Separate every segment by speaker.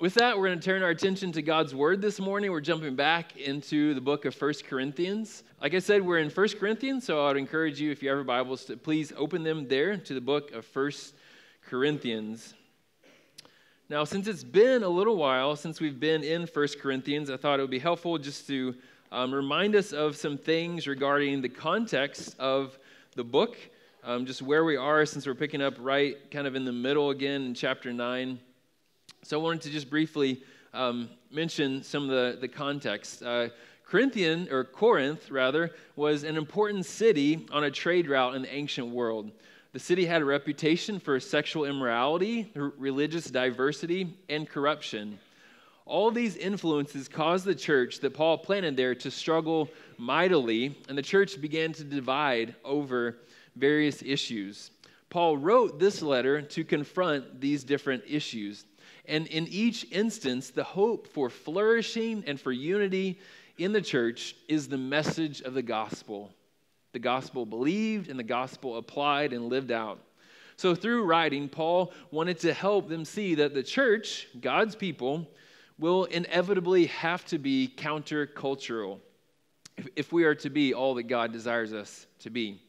Speaker 1: with that, we're going to turn our attention to God's Word this morning. We're jumping back into the book of First Corinthians. Like I said, we're in First Corinthians, so I would encourage you, if you have your Bibles, to please open them there to the book of First Corinthians. Now, since it's been a little while since we've been in First Corinthians, I thought it would be helpful just to um, remind us of some things regarding the context of the book, um, just where we are since we're picking up right kind of in the middle again in chapter 9. So I wanted to just briefly um, mention some of the, the context. Uh, Corinthian, or Corinth rather, was an important city on a trade route in the ancient world. The city had a reputation for sexual immorality, religious diversity, and corruption. All these influences caused the church that Paul planted there to struggle mightily, and the church began to divide over various issues. Paul wrote this letter to confront these different issues. And in each instance, the hope for flourishing and for unity in the church is the message of the gospel. The gospel believed and the gospel applied and lived out. So, through writing, Paul wanted to help them see that the church, God's people, will inevitably have to be countercultural if we are to be all that God desires us to be.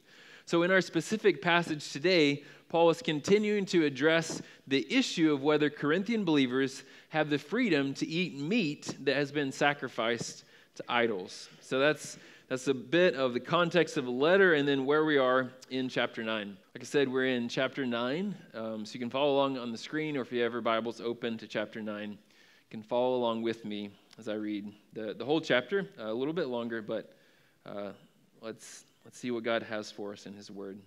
Speaker 1: So, in our specific passage today, Paul is continuing to address the issue of whether Corinthian believers have the freedom to eat meat that has been sacrificed to idols. So that's that's a bit of the context of the letter and then where we are in chapter 9. Like I said, we're in chapter 9, um, so you can follow along on the screen, or if you have your Bibles open to chapter 9, you can follow along with me as I read the, the whole chapter, uh, a little bit longer, but uh, let's, let's see what God has for us in His Word.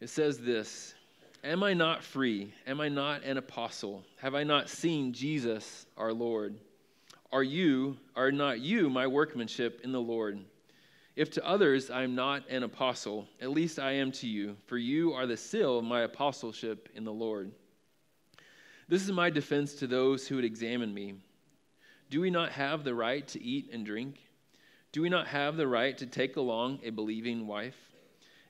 Speaker 1: It says this Am I not free? Am I not an apostle? Have I not seen Jesus our Lord? Are you, are not you my workmanship in the Lord? If to others I am not an apostle, at least I am to you, for you are the seal of my apostleship in the Lord. This is my defense to those who would examine me. Do we not have the right to eat and drink? Do we not have the right to take along a believing wife?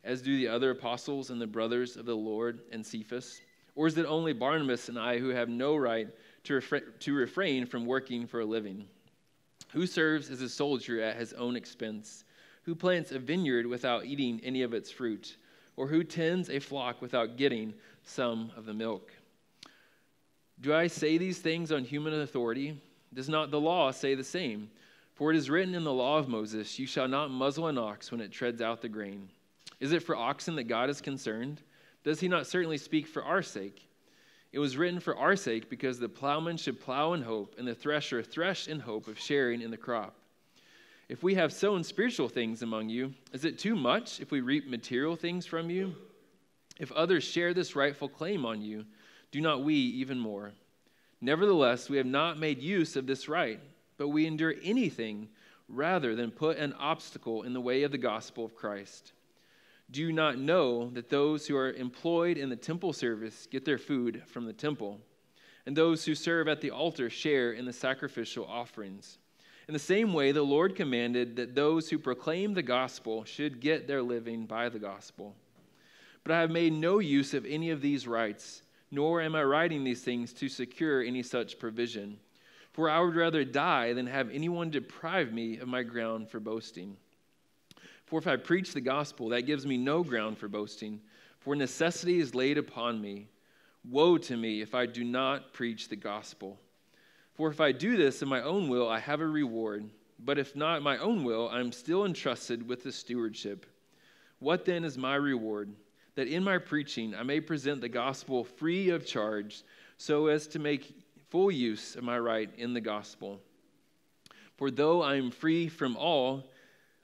Speaker 1: As do the other apostles and the brothers of the Lord and Cephas? Or is it only Barnabas and I who have no right to, refra- to refrain from working for a living? Who serves as a soldier at his own expense? Who plants a vineyard without eating any of its fruit? Or who tends a flock without getting some of the milk? Do I say these things on human authority? Does not the law say the same? For it is written in the law of Moses, You shall not muzzle an ox when it treads out the grain. Is it for oxen that God is concerned? Does he not certainly speak for our sake? It was written for our sake because the plowman should plow in hope and the thresher thresh in hope of sharing in the crop. If we have sown spiritual things among you, is it too much if we reap material things from you? If others share this rightful claim on you, do not we even more? Nevertheless, we have not made use of this right, but we endure anything rather than put an obstacle in the way of the gospel of Christ. Do you not know that those who are employed in the temple service get their food from the temple, and those who serve at the altar share in the sacrificial offerings? In the same way, the Lord commanded that those who proclaim the gospel should get their living by the gospel. But I have made no use of any of these rights, nor am I writing these things to secure any such provision. For I would rather die than have anyone deprive me of my ground for boasting. For if I preach the gospel, that gives me no ground for boasting, for necessity is laid upon me. Woe to me if I do not preach the gospel. For if I do this in my own will, I have a reward. But if not my own will, I am still entrusted with the stewardship. What then is my reward? That in my preaching I may present the gospel free of charge, so as to make full use of my right in the gospel. For though I am free from all,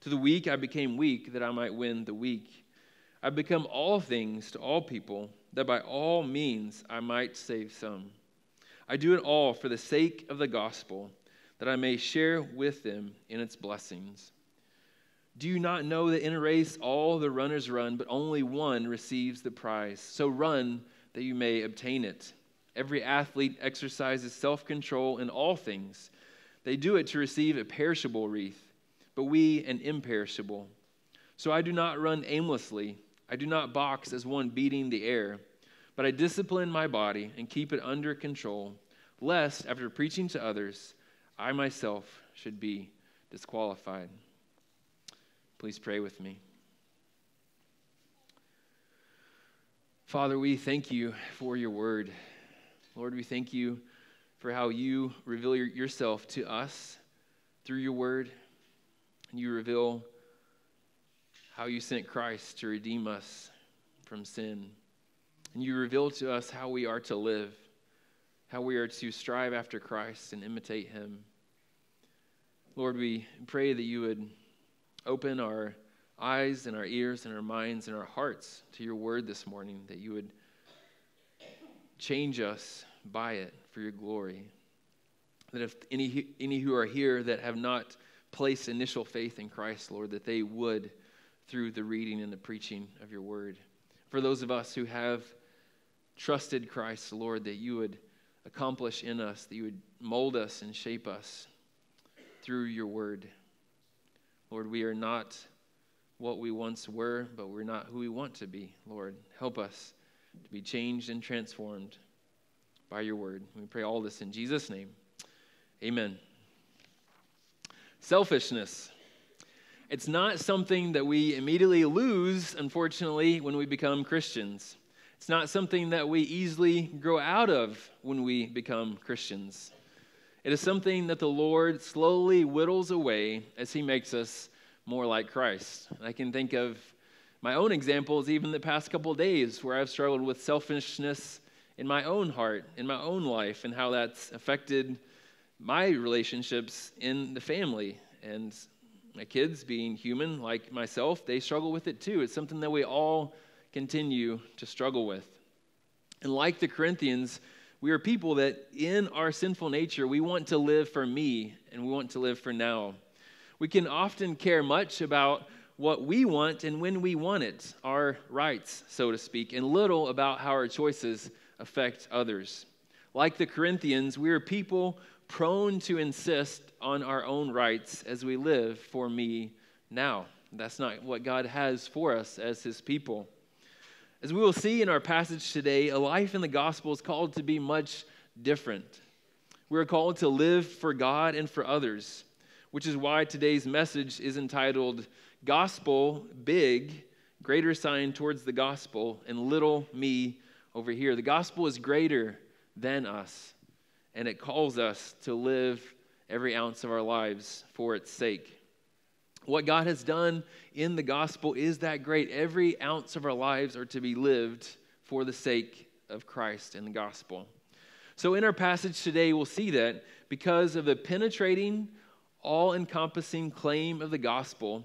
Speaker 1: To the weak I became weak, that I might win the weak. I become all things to all people, that by all means I might save some. I do it all for the sake of the gospel, that I may share with them in its blessings. Do you not know that in a race all the runners run, but only one receives the prize? So run that you may obtain it. Every athlete exercises self control in all things. They do it to receive a perishable wreath, but we an imperishable. So I do not run aimlessly. I do not box as one beating the air, but I discipline my body and keep it under control, lest, after preaching to others, I myself should be disqualified. Please pray with me. Father, we thank you for your word. Lord, we thank you for how you reveal yourself to us through your word. And you reveal how you sent Christ to redeem us from sin. And you reveal to us how we are to live, how we are to strive after Christ and imitate him. Lord, we pray that you would open our eyes and our ears and our minds and our hearts to your word this morning, that you would change us by it for your glory. That if any, any who are here that have not placed initial faith in Christ, Lord, that they would through the reading and the preaching of your word. For those of us who have trusted Christ, Lord, that you would accomplish in us, that you would mold us and shape us through your word. Lord, we are not what we once were, but we're not who we want to be. Lord, help us to be changed and transformed by your word. We pray all this in Jesus' name. Amen. Selfishness. It's not something that we immediately lose, unfortunately, when we become Christians. It's not something that we easily grow out of when we become Christians. It is something that the Lord slowly whittles away as He makes us more like Christ. I can think of my own examples, even the past couple days, where I've struggled with selfishness in my own heart, in my own life, and how that's affected my relationships in the family. And my kids, being human like myself, they struggle with it too. It's something that we all continue to struggle with. And like the Corinthians, we are people that in our sinful nature, we want to live for me and we want to live for now. We can often care much about what we want and when we want it, our rights, so to speak, and little about how our choices affect others. Like the Corinthians, we are people prone to insist on our own rights as we live for me now. That's not what God has for us as his people. As we will see in our passage today, a life in the gospel is called to be much different. We're called to live for God and for others, which is why today's message is entitled Gospel Big, Greater Sign Towards the Gospel, and Little Me Over Here. The gospel is greater than us, and it calls us to live every ounce of our lives for its sake. What God has done in the gospel is that great. Every ounce of our lives are to be lived for the sake of Christ and the gospel. So, in our passage today, we'll see that because of the penetrating, all encompassing claim of the gospel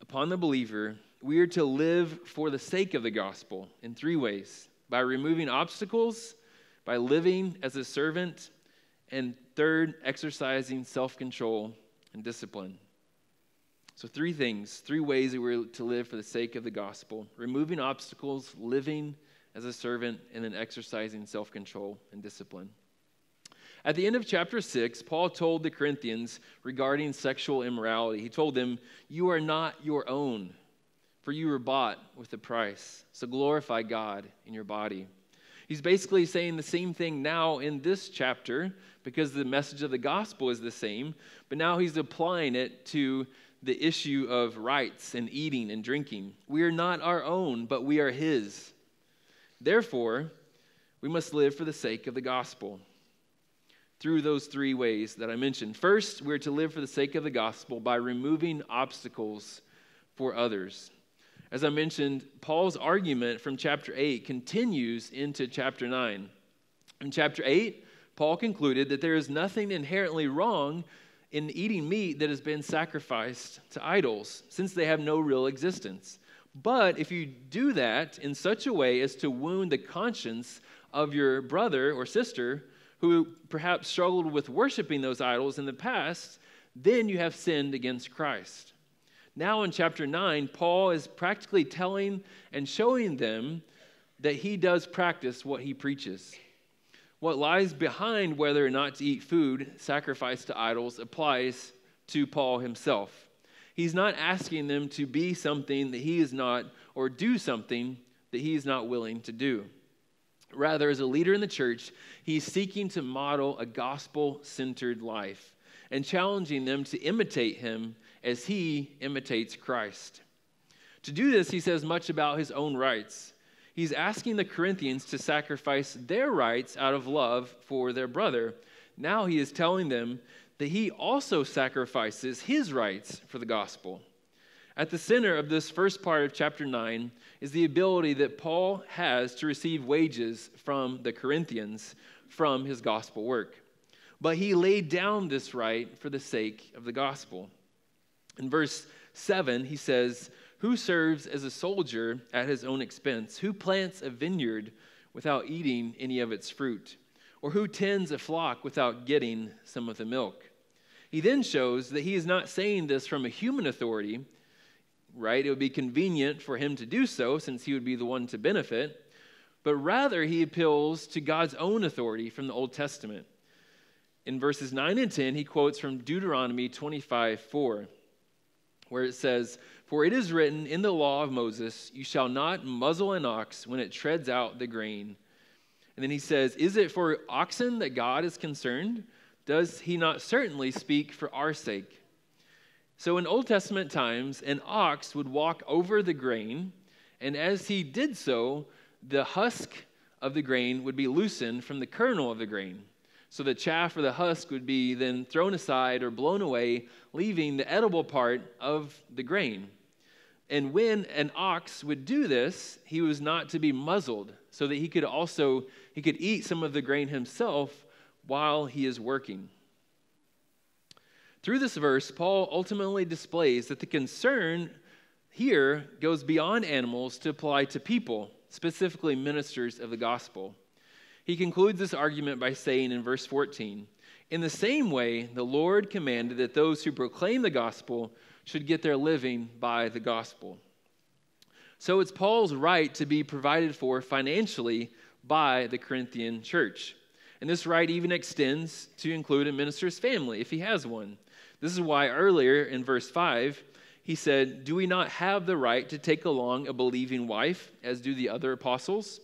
Speaker 1: upon the believer, we are to live for the sake of the gospel in three ways by removing obstacles, by living as a servant, and third, exercising self control and discipline. So, three things, three ways that we're to live for the sake of the gospel removing obstacles, living as a servant, and then exercising self control and discipline. At the end of chapter 6, Paul told the Corinthians regarding sexual immorality. He told them, You are not your own, for you were bought with a price. So glorify God in your body. He's basically saying the same thing now in this chapter because the message of the gospel is the same, but now he's applying it to the issue of rights and eating and drinking. We are not our own, but we are His. Therefore, we must live for the sake of the gospel through those three ways that I mentioned. First, we're to live for the sake of the gospel by removing obstacles for others. As I mentioned, Paul's argument from chapter 8 continues into chapter 9. In chapter 8, Paul concluded that there is nothing inherently wrong in eating meat that has been sacrificed to idols, since they have no real existence. But if you do that in such a way as to wound the conscience of your brother or sister, who perhaps struggled with worshiping those idols in the past, then you have sinned against Christ. Now, in chapter 9, Paul is practically telling and showing them that he does practice what he preaches. What lies behind whether or not to eat food sacrificed to idols applies to Paul himself. He's not asking them to be something that he is not or do something that he is not willing to do. Rather, as a leader in the church, he's seeking to model a gospel centered life and challenging them to imitate him as he imitates Christ. To do this, he says much about his own rights. He's asking the Corinthians to sacrifice their rights out of love for their brother. Now he is telling them that he also sacrifices his rights for the gospel. At the center of this first part of chapter 9 is the ability that Paul has to receive wages from the Corinthians from his gospel work. But he laid down this right for the sake of the gospel. In verse 7, he says, Who serves as a soldier at his own expense? Who plants a vineyard without eating any of its fruit? Or who tends a flock without getting some of the milk? He then shows that he is not saying this from a human authority, right? It would be convenient for him to do so since he would be the one to benefit, but rather he appeals to God's own authority from the Old Testament. In verses 9 and 10, he quotes from Deuteronomy 25 4 where it says, For it is written in the law of Moses, You shall not muzzle an ox when it treads out the grain. And then he says, Is it for oxen that God is concerned? Does he not certainly speak for our sake? So in Old Testament times, an ox would walk over the grain, and as he did so, the husk of the grain would be loosened from the kernel of the grain. So the chaff or the husk would be then thrown aside or blown away, leaving the edible part of the grain. And when an ox would do this, he was not to be muzzled, so that he could also he could eat some of the grain himself while he is working. Through this verse, Paul ultimately displays that the concern here goes beyond animals to apply to people, specifically ministers of the gospel. He concludes this argument by saying in verse 14, In the same way, the Lord commanded that those who proclaim the gospel should get their living by the gospel. So it's Paul's right to be provided for financially by the Corinthian church. And this right even extends to include a minister's family if he has one. This is why earlier in verse 5, he said, Do we not have the right to take along a believing wife, as do the other apostles?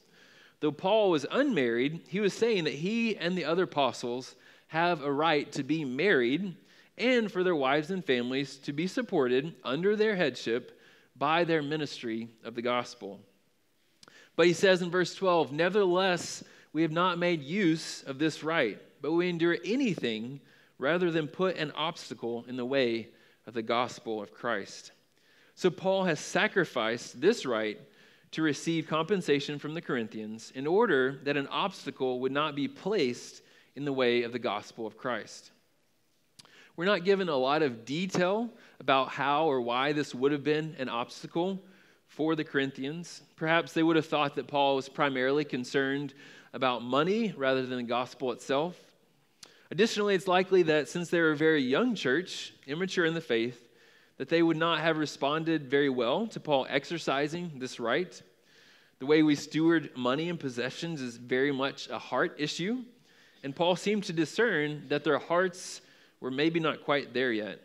Speaker 1: Though Paul was unmarried, he was saying that he and the other apostles have a right to be married and for their wives and families to be supported under their headship by their ministry of the gospel. But he says in verse 12, Nevertheless, we have not made use of this right, but we endure anything rather than put an obstacle in the way of the gospel of Christ. So Paul has sacrificed this right to receive compensation from the Corinthians in order that an obstacle would not be placed in the way of the gospel of Christ. We're not given a lot of detail about how or why this would have been an obstacle for the Corinthians. Perhaps they would have thought that Paul was primarily concerned about money rather than the gospel itself. Additionally, it's likely that since they were a very young church, immature in the faith, that they would not have responded very well to Paul exercising this right. The way we steward money and possessions is very much a heart issue, and Paul seemed to discern that their hearts were maybe not quite there yet.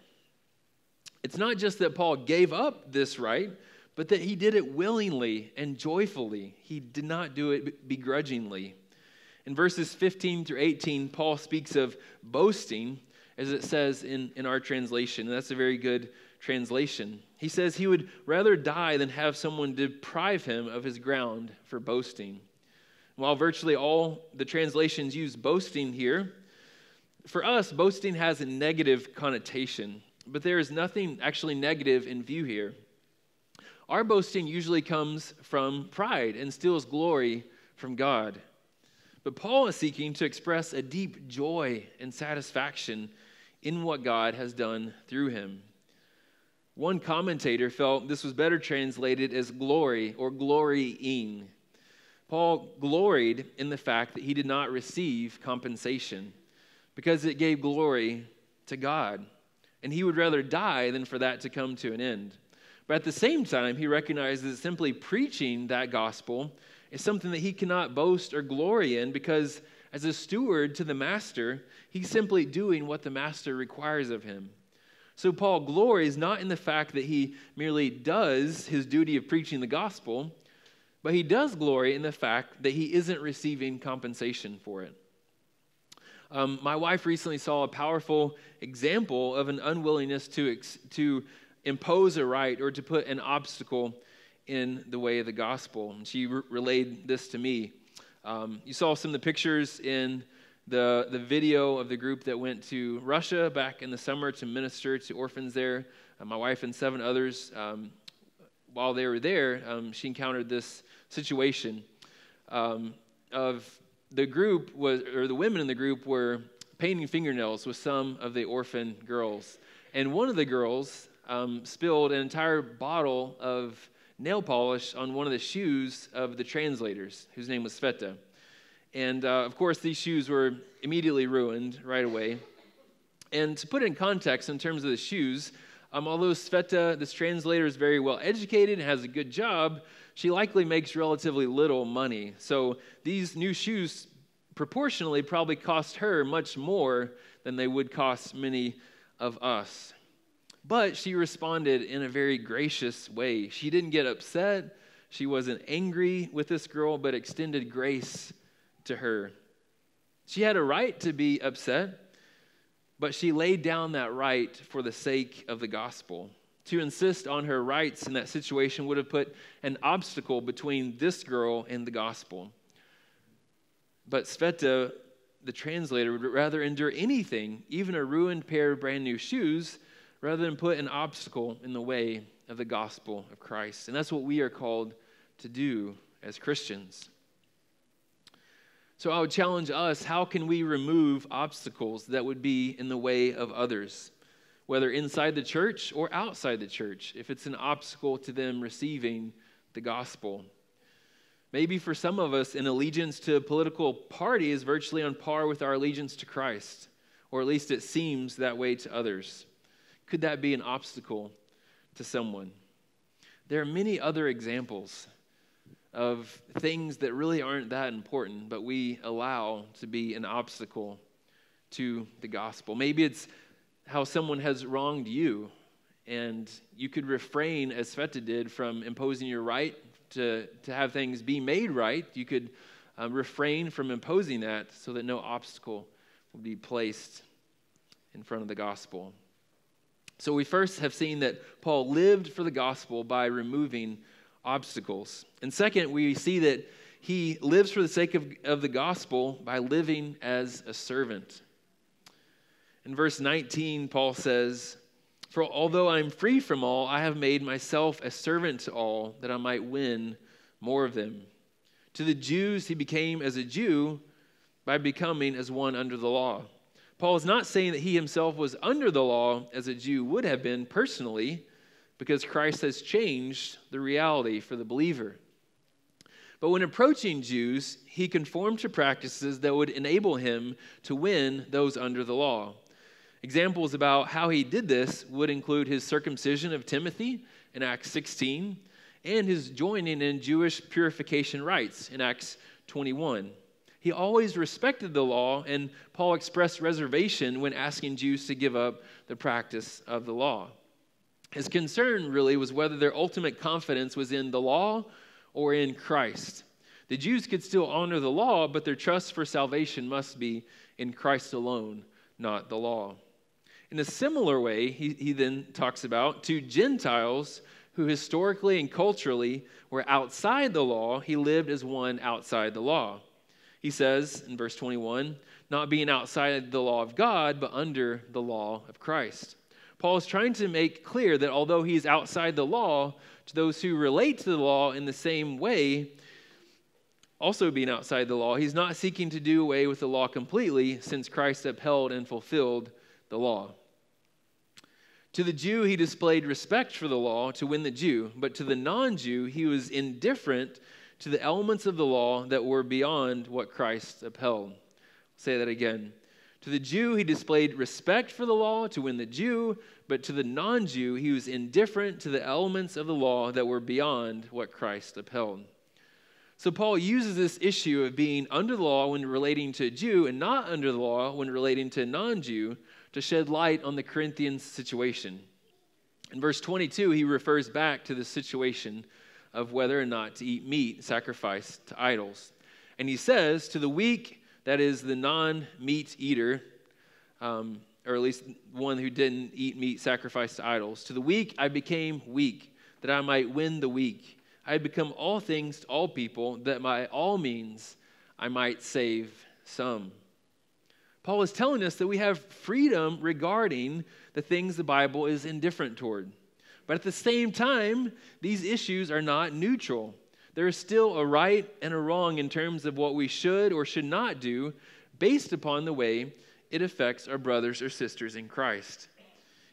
Speaker 1: It's not just that Paul gave up this right, but that he did it willingly and joyfully. He did not do it begrudgingly. In verses 15 through 18, Paul speaks of boasting, as it says in, in our translation. And that's a very good translation. He says he would rather die than have someone deprive him of his ground for boasting. While virtually all the translations use boasting here, for us, boasting has a negative connotation, but there is nothing actually negative in view here. Our boasting usually comes from pride and steals glory from God. But Paul is seeking to express a deep joy and satisfaction in what God has done through him. One commentator felt this was better translated as glory or glorying. Paul gloried in the fact that he did not receive compensation because it gave glory to God. And he would rather die than for that to come to an end. But at the same time, he recognizes that simply preaching that gospel is something that he cannot boast or glory in because, as a steward to the master, he's simply doing what the master requires of him. So, Paul glories not in the fact that he merely does his duty of preaching the gospel, but he does glory in the fact that he isn't receiving compensation for it. Um, my wife recently saw a powerful example of an unwillingness to, ex- to impose a right or to put an obstacle in the way of the gospel. And she re- relayed this to me. Um, you saw some of the pictures in the, the video of the group that went to Russia back in the summer to minister to orphans there. Uh, my wife and seven others, um, while they were there, um, she encountered this situation um, of the group was, or the women in the group were painting fingernails with some of the orphan girls. And one of the girls um, spilled an entire bottle of nail polish on one of the shoes of the translators, whose name was Sveta. And uh, of course, these shoes were immediately ruined right away. And to put it in context, in terms of the shoes, um, although Sveta, this translator, is very well educated and has a good job, she likely makes relatively little money. So these new shoes proportionally probably cost her much more than they would cost many of us. But she responded in a very gracious way. She didn't get upset. She wasn't angry with this girl, but extended grace to her. She had a right to be upset, but she laid down that right for the sake of the gospel. To insist on her rights in that situation would have put an obstacle between this girl and the gospel. But Sveta, the translator, would rather endure anything, even a ruined pair of brand new shoes, rather than put an obstacle in the way of the gospel of Christ. And that's what we are called to do as Christians. So I would challenge us how can we remove obstacles that would be in the way of others, whether inside the church or outside the church, if it's an obstacle to them receiving the gospel? Maybe for some of us, an allegiance to a political party is virtually on par with our allegiance to Christ, or at least it seems that way to others. Could that be an obstacle to someone? There are many other examples of things that really aren't that important, but we allow to be an obstacle to the gospel. Maybe it's how someone has wronged you, and you could refrain, as Sveta did, from imposing your right to, to have things be made right. You could um, refrain from imposing that so that no obstacle will be placed in front of the gospel. So we first have seen that Paul lived for the gospel by removing obstacles. And second, we see that he lives for the sake of, of the gospel by living as a servant. In verse 19, Paul says, For although I'm free from all, I have made myself a servant to all, that I might win more of them. To the Jews, he became as a Jew by becoming as one under the law. Paul is not saying that he himself was under the law as a Jew would have been personally, because Christ has changed the reality for the believer. But when approaching Jews, he conformed to practices that would enable him to win those under the law. Examples about how he did this would include his circumcision of Timothy in Acts 16 and his joining in Jewish purification rites in Acts 21. He always respected the law, and Paul expressed reservation when asking Jews to give up the practice of the law. His concern really was whether their ultimate confidence was in the law or in Christ. The Jews could still honor the law, but their trust for salvation must be in Christ alone, not the law. In a similar way, he, he then talks about to Gentiles who historically and culturally were outside the law, he lived as one outside the law. He says in verse 21 not being outside the law of God, but under the law of Christ. Paul is trying to make clear that although he's outside the law, to those who relate to the law in the same way, also being outside the law, he's not seeking to do away with the law completely since Christ upheld and fulfilled the law. To the Jew, he displayed respect for the law to win the Jew, but to the non Jew, he was indifferent to the elements of the law that were beyond what Christ upheld. I'll say that again. To the Jew, he displayed respect for the law to win the Jew, but to the non Jew, he was indifferent to the elements of the law that were beyond what Christ upheld. So Paul uses this issue of being under the law when relating to a Jew and not under the law when relating to a non Jew to shed light on the Corinthians' situation. In verse 22, he refers back to the situation of whether or not to eat meat sacrificed to idols. And he says, To the weak, that is the non meat eater, um, or at least one who didn't eat meat sacrificed to idols, to the weak I became weak, that I might win the weak. I had become all things to all people, that by all means I might save some. Paul is telling us that we have freedom regarding the things the Bible is indifferent toward. But at the same time, these issues are not neutral. There is still a right and a wrong in terms of what we should or should not do based upon the way it affects our brothers or sisters in Christ.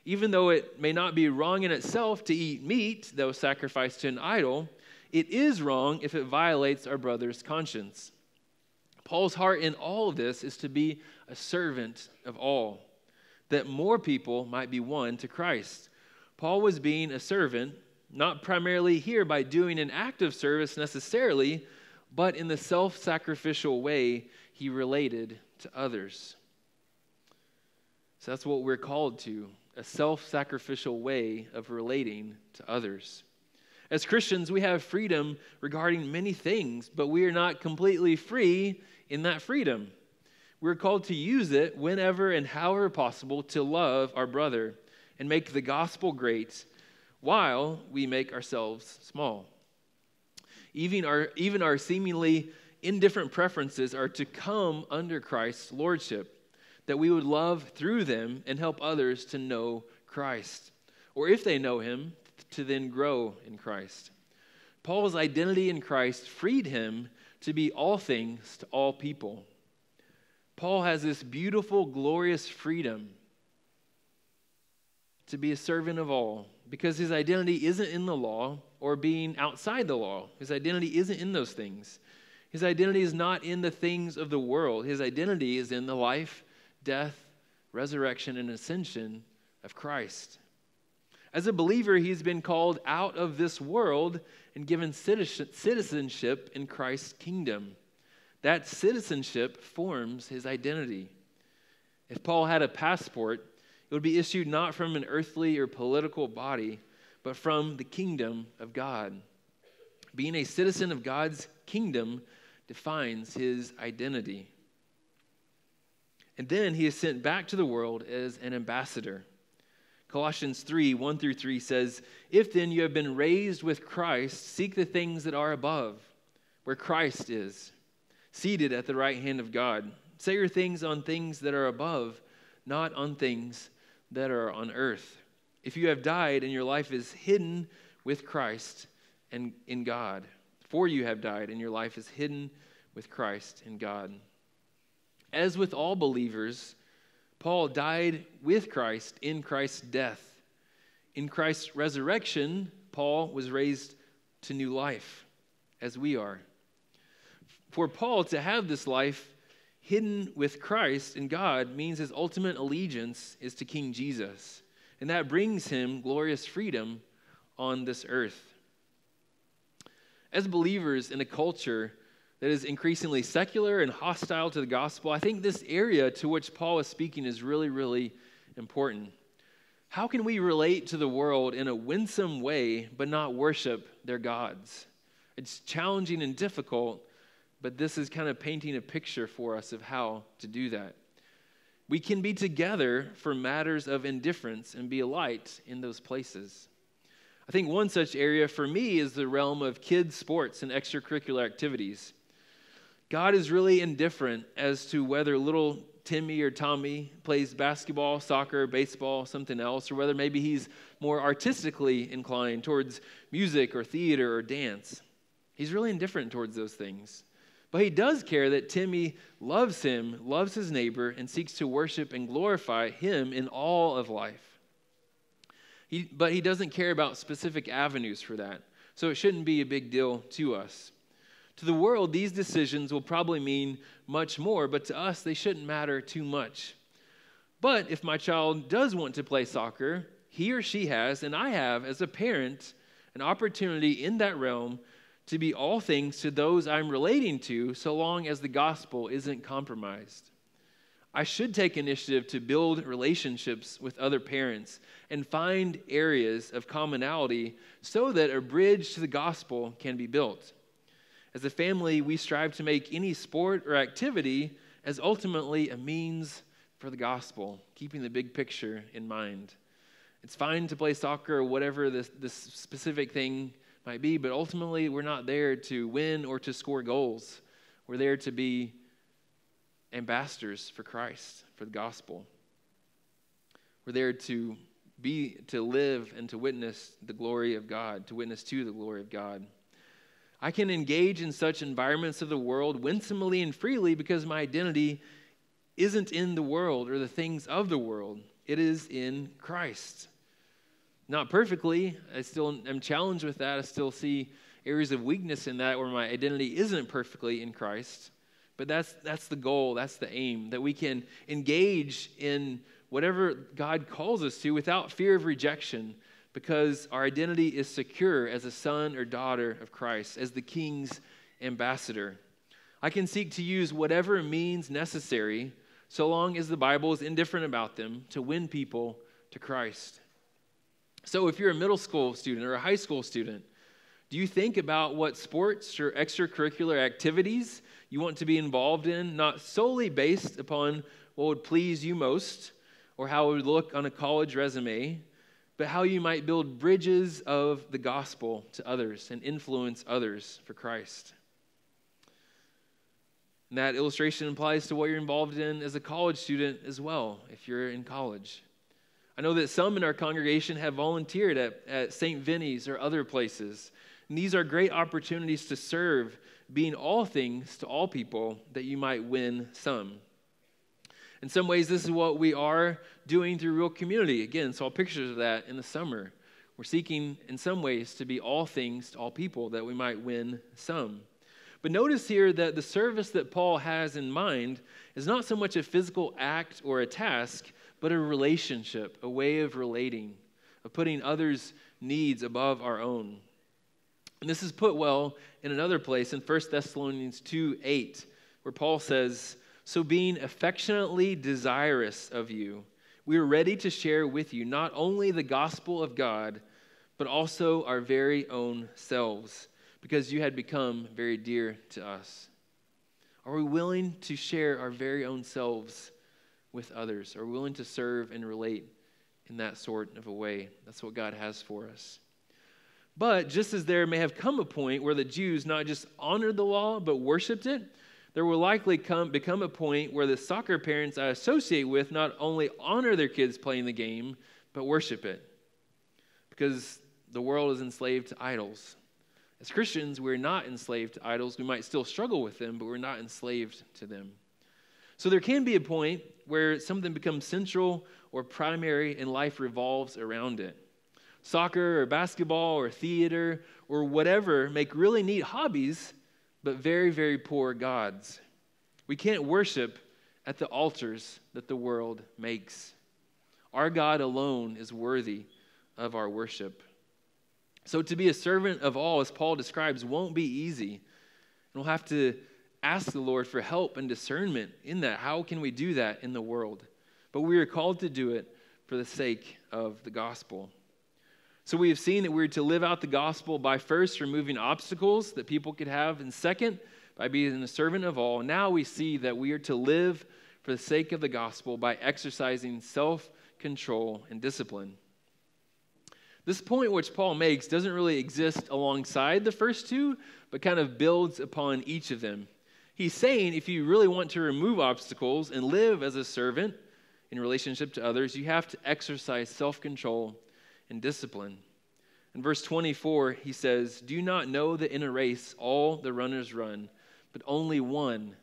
Speaker 1: Even though it may not be wrong in itself to eat meat that was sacrificed to an idol, it is wrong if it violates our brother's conscience. Paul's heart in all of this is to be a servant of all, that more people might be won to Christ. Paul was being a servant, not primarily here by doing an act of service necessarily, but in the self sacrificial way he related to others. So that's what we're called to a self sacrificial way of relating to others. As Christians, we have freedom regarding many things, but we are not completely free in that freedom. We're called to use it whenever and however possible to love our brother and make the gospel great while we make ourselves small. Even our, even our seemingly indifferent preferences are to come under Christ's lordship, that we would love through them and help others to know Christ. Or if they know him, to then grow in Christ. Paul's identity in Christ freed him to be all things to all people. Paul has this beautiful, glorious freedom to be a servant of all because his identity isn't in the law or being outside the law. His identity isn't in those things. His identity is not in the things of the world. His identity is in the life, death, resurrection, and ascension of Christ. As a believer, he's been called out of this world and given citizenship in Christ's kingdom. That citizenship forms his identity. If Paul had a passport, it would be issued not from an earthly or political body, but from the kingdom of God. Being a citizen of God's kingdom defines his identity. And then he is sent back to the world as an ambassador. Colossians 3 1 through 3 says, If then you have been raised with Christ, seek the things that are above, where Christ is, seated at the right hand of God. Set your things on things that are above, not on things that are on earth. If you have died and your life is hidden with Christ and in God, for you have died and your life is hidden with Christ in God. As with all believers, Paul died with Christ in Christ's death. In Christ's resurrection, Paul was raised to new life, as we are. For Paul to have this life hidden with Christ in God means his ultimate allegiance is to King Jesus, and that brings him glorious freedom on this earth. As believers in a culture that is increasingly secular and hostile to the gospel, I think this area to which Paul is speaking is really, really important. How can we relate to the world in a winsome way but not worship their gods? It's challenging and difficult, but this is kind of painting a picture for us of how to do that. We can be together for matters of indifference and be a light in those places. I think one such area for me is the realm of kids' sports and extracurricular activities. God is really indifferent as to whether little Timmy or Tommy plays basketball, soccer, baseball, something else, or whether maybe he's more artistically inclined towards music or theater or dance. He's really indifferent towards those things. But he does care that Timmy loves him, loves his neighbor, and seeks to worship and glorify him in all of life. He, but he doesn't care about specific avenues for that. So it shouldn't be a big deal to us. To the world, these decisions will probably mean much more, but to us, they shouldn't matter too much. But if my child does want to play soccer, he or she has, and I have as a parent, an opportunity in that realm to be all things to those I'm relating to, so long as the gospel isn't compromised. I should take initiative to build relationships with other parents and find areas of commonality so that a bridge to the gospel can be built. As a family, we strive to make any sport or activity as ultimately a means for the gospel, keeping the big picture in mind. It's fine to play soccer or whatever this, specific thing might be, but ultimately, we're not there to win or to score goals. We're there to be ambassadors for Christ, for the gospel. We're there to be to live and to witness the glory of God, to witness to the glory of God. I can engage in such environments of the world winsomely and freely because my identity isn't in the world or the things of the world. It is in Christ. Not perfectly. I still am challenged with that. I still see areas of weakness in that where my identity isn't perfectly in Christ. But that's, that's the goal, that's the aim, that we can engage in whatever God calls us to without fear of rejection, because our identity is secure as a son or daughter of Christ, as the king's ambassador. I can seek to use whatever means necessary, so long as the Bible is indifferent about them, to win people to Christ. So, if you're a middle school student or a high school student, do you think about what sports or extracurricular activities you want to be involved in, not solely based upon what would please you most or how it would look on a college resume, but how you might build bridges of the gospel to others and influence others for Christ. And that illustration applies to what you're involved in as a college student as well, if you're in college. I know that some in our congregation have volunteered at, at St. Vinny's or other places. And these are great opportunities to serve, being all things to all people, that you might win some. In some ways, this is what we are doing through Real Community. Again, saw pictures of that in the summer. We're seeking, in some ways, to be all things to all people that we might win some. But notice here that the service that Paul has in mind is not so much a physical act or a task, but a relationship, a way of relating, of putting others' needs above our own. And this is put well in another place in 1 Thessalonians 2 8, where Paul says, So being affectionately desirous of you, we are ready to share with you not only the gospel of God, but also our very own selves, because you had become very dear to us. Are we willing to share our very own selves with others? Are willing to serve and relate in that sort of a way? That's what God has for us. But just as there may have come a point where the Jews not just honored the law, but worshiped it, there will likely come, become a point where the soccer parents I associate with not only honor their kids playing the game, but worship it. Because the world is enslaved to idols. As Christians, we're not enslaved to idols. We might still struggle with them, but we're not enslaved to them. So there can be a point where something becomes central or primary and life revolves around it. Soccer or basketball or theater or whatever make really neat hobbies, but very, very poor gods. We can't worship at the altars that the world makes. Our God alone is worthy of our worship. So, to be a servant of all, as Paul describes, won't be easy. And we'll have to ask the Lord for help and discernment in that. How can we do that in the world? But we are called to do it for the sake of the gospel. So we have seen that we're to live out the gospel by first removing obstacles that people could have, and second, by being a servant of all. Now we see that we are to live for the sake of the gospel by exercising self control and discipline. This point, which Paul makes, doesn't really exist alongside the first two, but kind of builds upon each of them. He's saying if you really want to remove obstacles and live as a servant in relationship to others, you have to exercise self control and discipline. In verse 24, he says, Do you not know that in a race all the runners run, but only one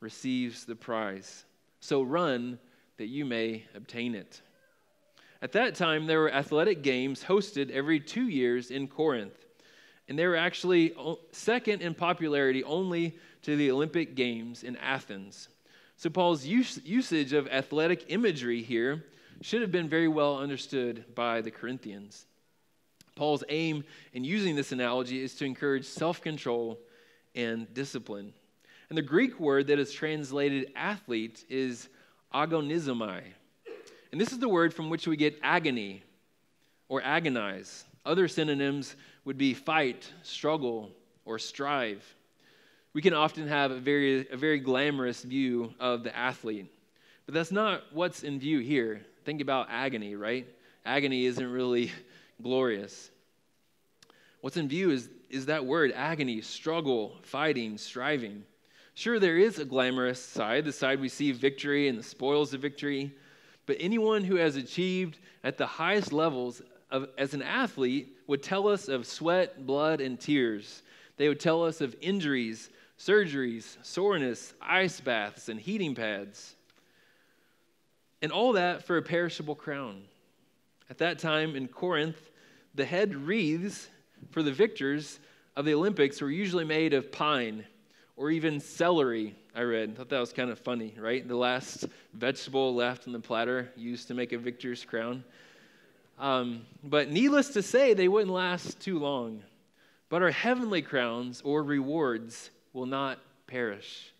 Speaker 1: receives the prize? So run that you may obtain it. At that time, there were athletic games hosted every two years in Corinth. And they were actually second in popularity only to the Olympic Games in Athens. So Paul's use, usage of athletic imagery here should have been very well understood by the Corinthians. Paul's aim in using this analogy is to encourage self control and discipline. And the Greek word that is translated athlete is agonizomai. And this is the word from which we get agony or agonize. Other synonyms would be fight, struggle, or strive. We can often have a very, a very glamorous view of the athlete, but that's not what's in view here. Think about agony, right? Agony isn't really glorious. What's in view is, is that word agony, struggle, fighting, striving. Sure, there is a glamorous side, the side we see victory and the spoils of victory, but anyone who has achieved at the highest levels of, as an athlete would tell us of sweat, blood, and tears. They would tell us of injuries, surgeries, soreness, ice baths, and heating pads. And all that for a perishable crown. At that time in Corinth, the head wreaths for the victors of the Olympics were usually made of pine or even celery, I read. I thought that was kind of funny, right? The last vegetable left in the platter used to make a victor's crown. Um, but needless to say, they wouldn't last too long. But our heavenly crowns or rewards will not perish.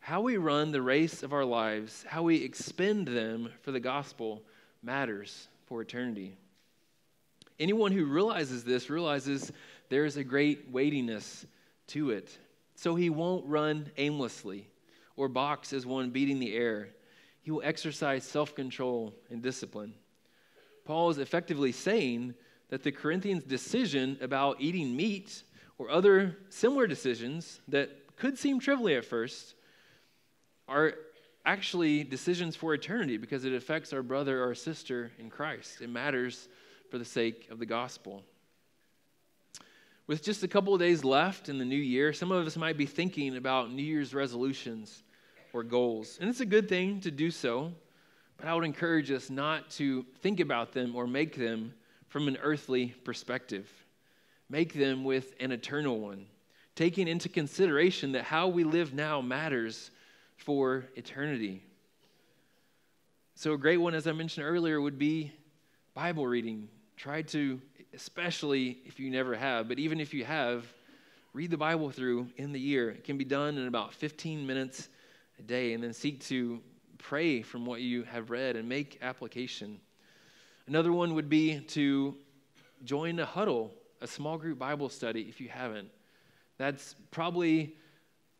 Speaker 1: How we run the race of our lives, how we expend them for the gospel, matters for eternity. Anyone who realizes this realizes there is a great weightiness to it. So he won't run aimlessly or box as one beating the air. He will exercise self control and discipline. Paul is effectively saying that the Corinthians' decision about eating meat or other similar decisions that could seem trivial at first are actually decisions for eternity because it affects our brother or sister in Christ. It matters for the sake of the gospel. With just a couple of days left in the new year, some of us might be thinking about New Year's resolutions or goals. And it's a good thing to do so, but I would encourage us not to think about them or make them from an earthly perspective. Make them with an eternal one, taking into consideration that how we live now matters for eternity. So, a great one, as I mentioned earlier, would be Bible reading. Try to especially if you never have, but even if you have, read the Bible through in the year. It can be done in about 15 minutes a day, and then seek to pray from what you have read and make application. Another one would be to join a huddle, a small group Bible study if you haven't. That's probably,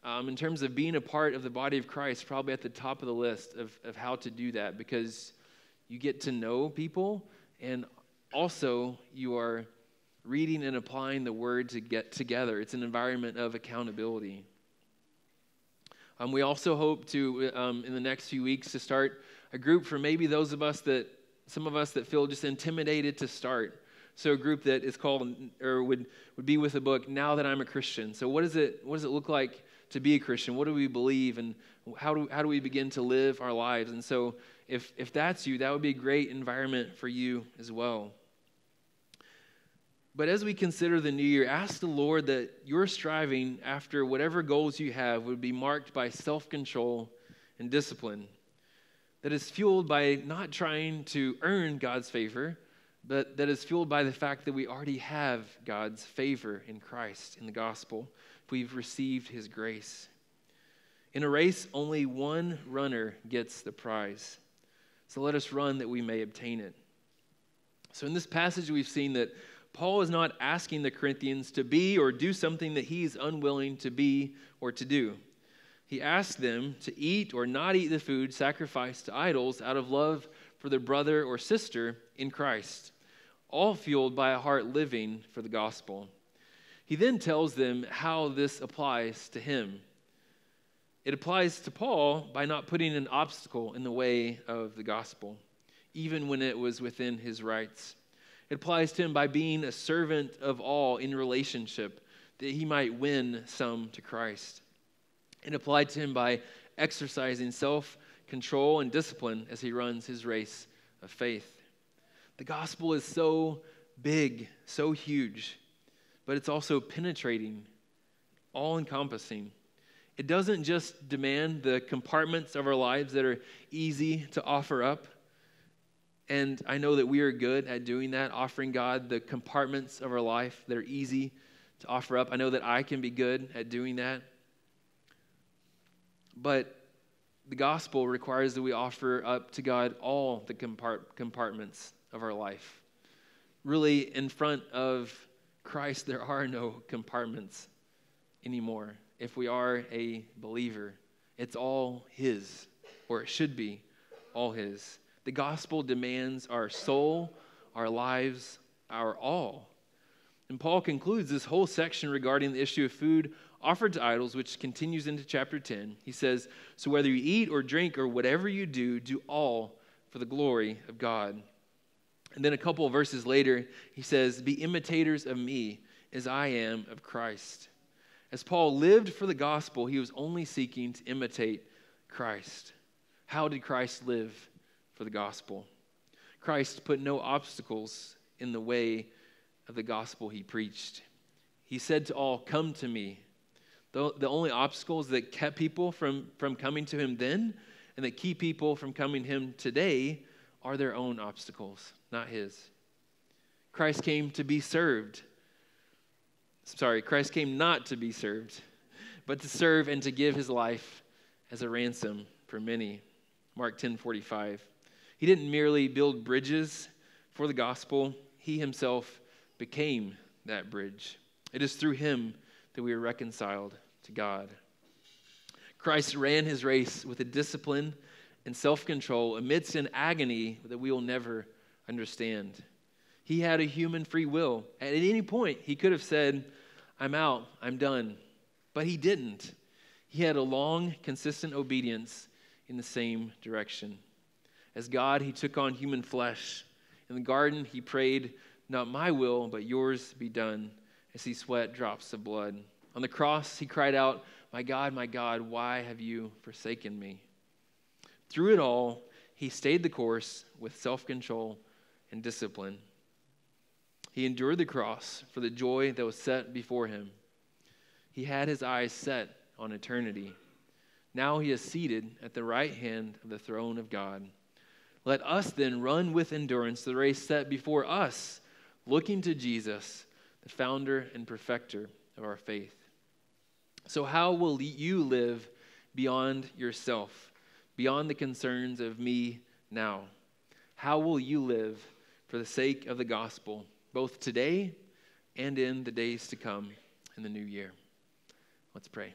Speaker 1: um, in terms of being a part of the body of Christ, probably at the top of the list of, of how to do that because you get to know people and also you are reading and applying the word to get together. It's an environment of accountability. Um, we also hope to, um, in the next few weeks, to start a group for maybe those of us that, some of us that feel just intimidated to start. So a group that is called, or would, would be with the book, Now That I'm a Christian. So what, is it, what does it look like to be a Christian? What do we believe? And how do, how do we begin to live our lives? And so if, if that's you, that would be a great environment for you as well. But as we consider the new year, ask the Lord that your striving after whatever goals you have would be marked by self control and discipline. That is fueled by not trying to earn God's favor, but that is fueled by the fact that we already have God's favor in Christ, in the gospel. We've received his grace. In a race, only one runner gets the prize. So let us run that we may obtain it. So in this passage, we've seen that Paul is not asking the Corinthians to be or do something that he's unwilling to be or to do. He asks them to eat or not eat the food sacrificed to idols out of love for their brother or sister in Christ, all fueled by a heart living for the gospel. He then tells them how this applies to him. It applies to Paul by not putting an obstacle in the way of the gospel, even when it was within his rights. It applies to him by being a servant of all in relationship, that he might win some to Christ. It applied to him by exercising self control and discipline as he runs his race of faith. The gospel is so big, so huge, but it's also penetrating, all encompassing. It doesn't just demand the compartments of our lives that are easy to offer up. And I know that we are good at doing that, offering God the compartments of our life that are easy to offer up. I know that I can be good at doing that. But the gospel requires that we offer up to God all the compart- compartments of our life. Really, in front of Christ, there are no compartments anymore. If we are a believer, it's all His, or it should be all His. The gospel demands our soul, our lives, our all. And Paul concludes this whole section regarding the issue of food offered to idols, which continues into chapter 10. He says, So whether you eat or drink or whatever you do, do all for the glory of God. And then a couple of verses later, he says, Be imitators of me as I am of Christ. As Paul lived for the gospel, he was only seeking to imitate Christ. How did Christ live for the gospel? Christ put no obstacles in the way of the gospel he preached. He said to all, Come to me. The, the only obstacles that kept people from, from coming to him then and that keep people from coming to him today are their own obstacles, not his. Christ came to be served. Sorry, Christ came not to be served, but to serve and to give his life as a ransom for many. Mark 10 45. He didn't merely build bridges for the gospel, he himself became that bridge. It is through him that we are reconciled to God. Christ ran his race with a discipline and self control amidst an agony that we will never understand. He had a human free will. At any point, he could have said, I'm out, I'm done. But he didn't. He had a long, consistent obedience in the same direction. As God, he took on human flesh. In the garden, he prayed, Not my will, but yours be done, as he sweat drops of blood. On the cross, he cried out, My God, my God, why have you forsaken me? Through it all, he stayed the course with self control and discipline. He endured the cross for the joy that was set before him. He had his eyes set on eternity. Now he is seated at the right hand of the throne of God. Let us then run with endurance the race set before us, looking to Jesus, the founder and perfecter of our faith. So, how will you live beyond yourself? beyond the concerns of me now? How will you live for the sake of the gospel, both today and in the days to come in the new year? Let's pray.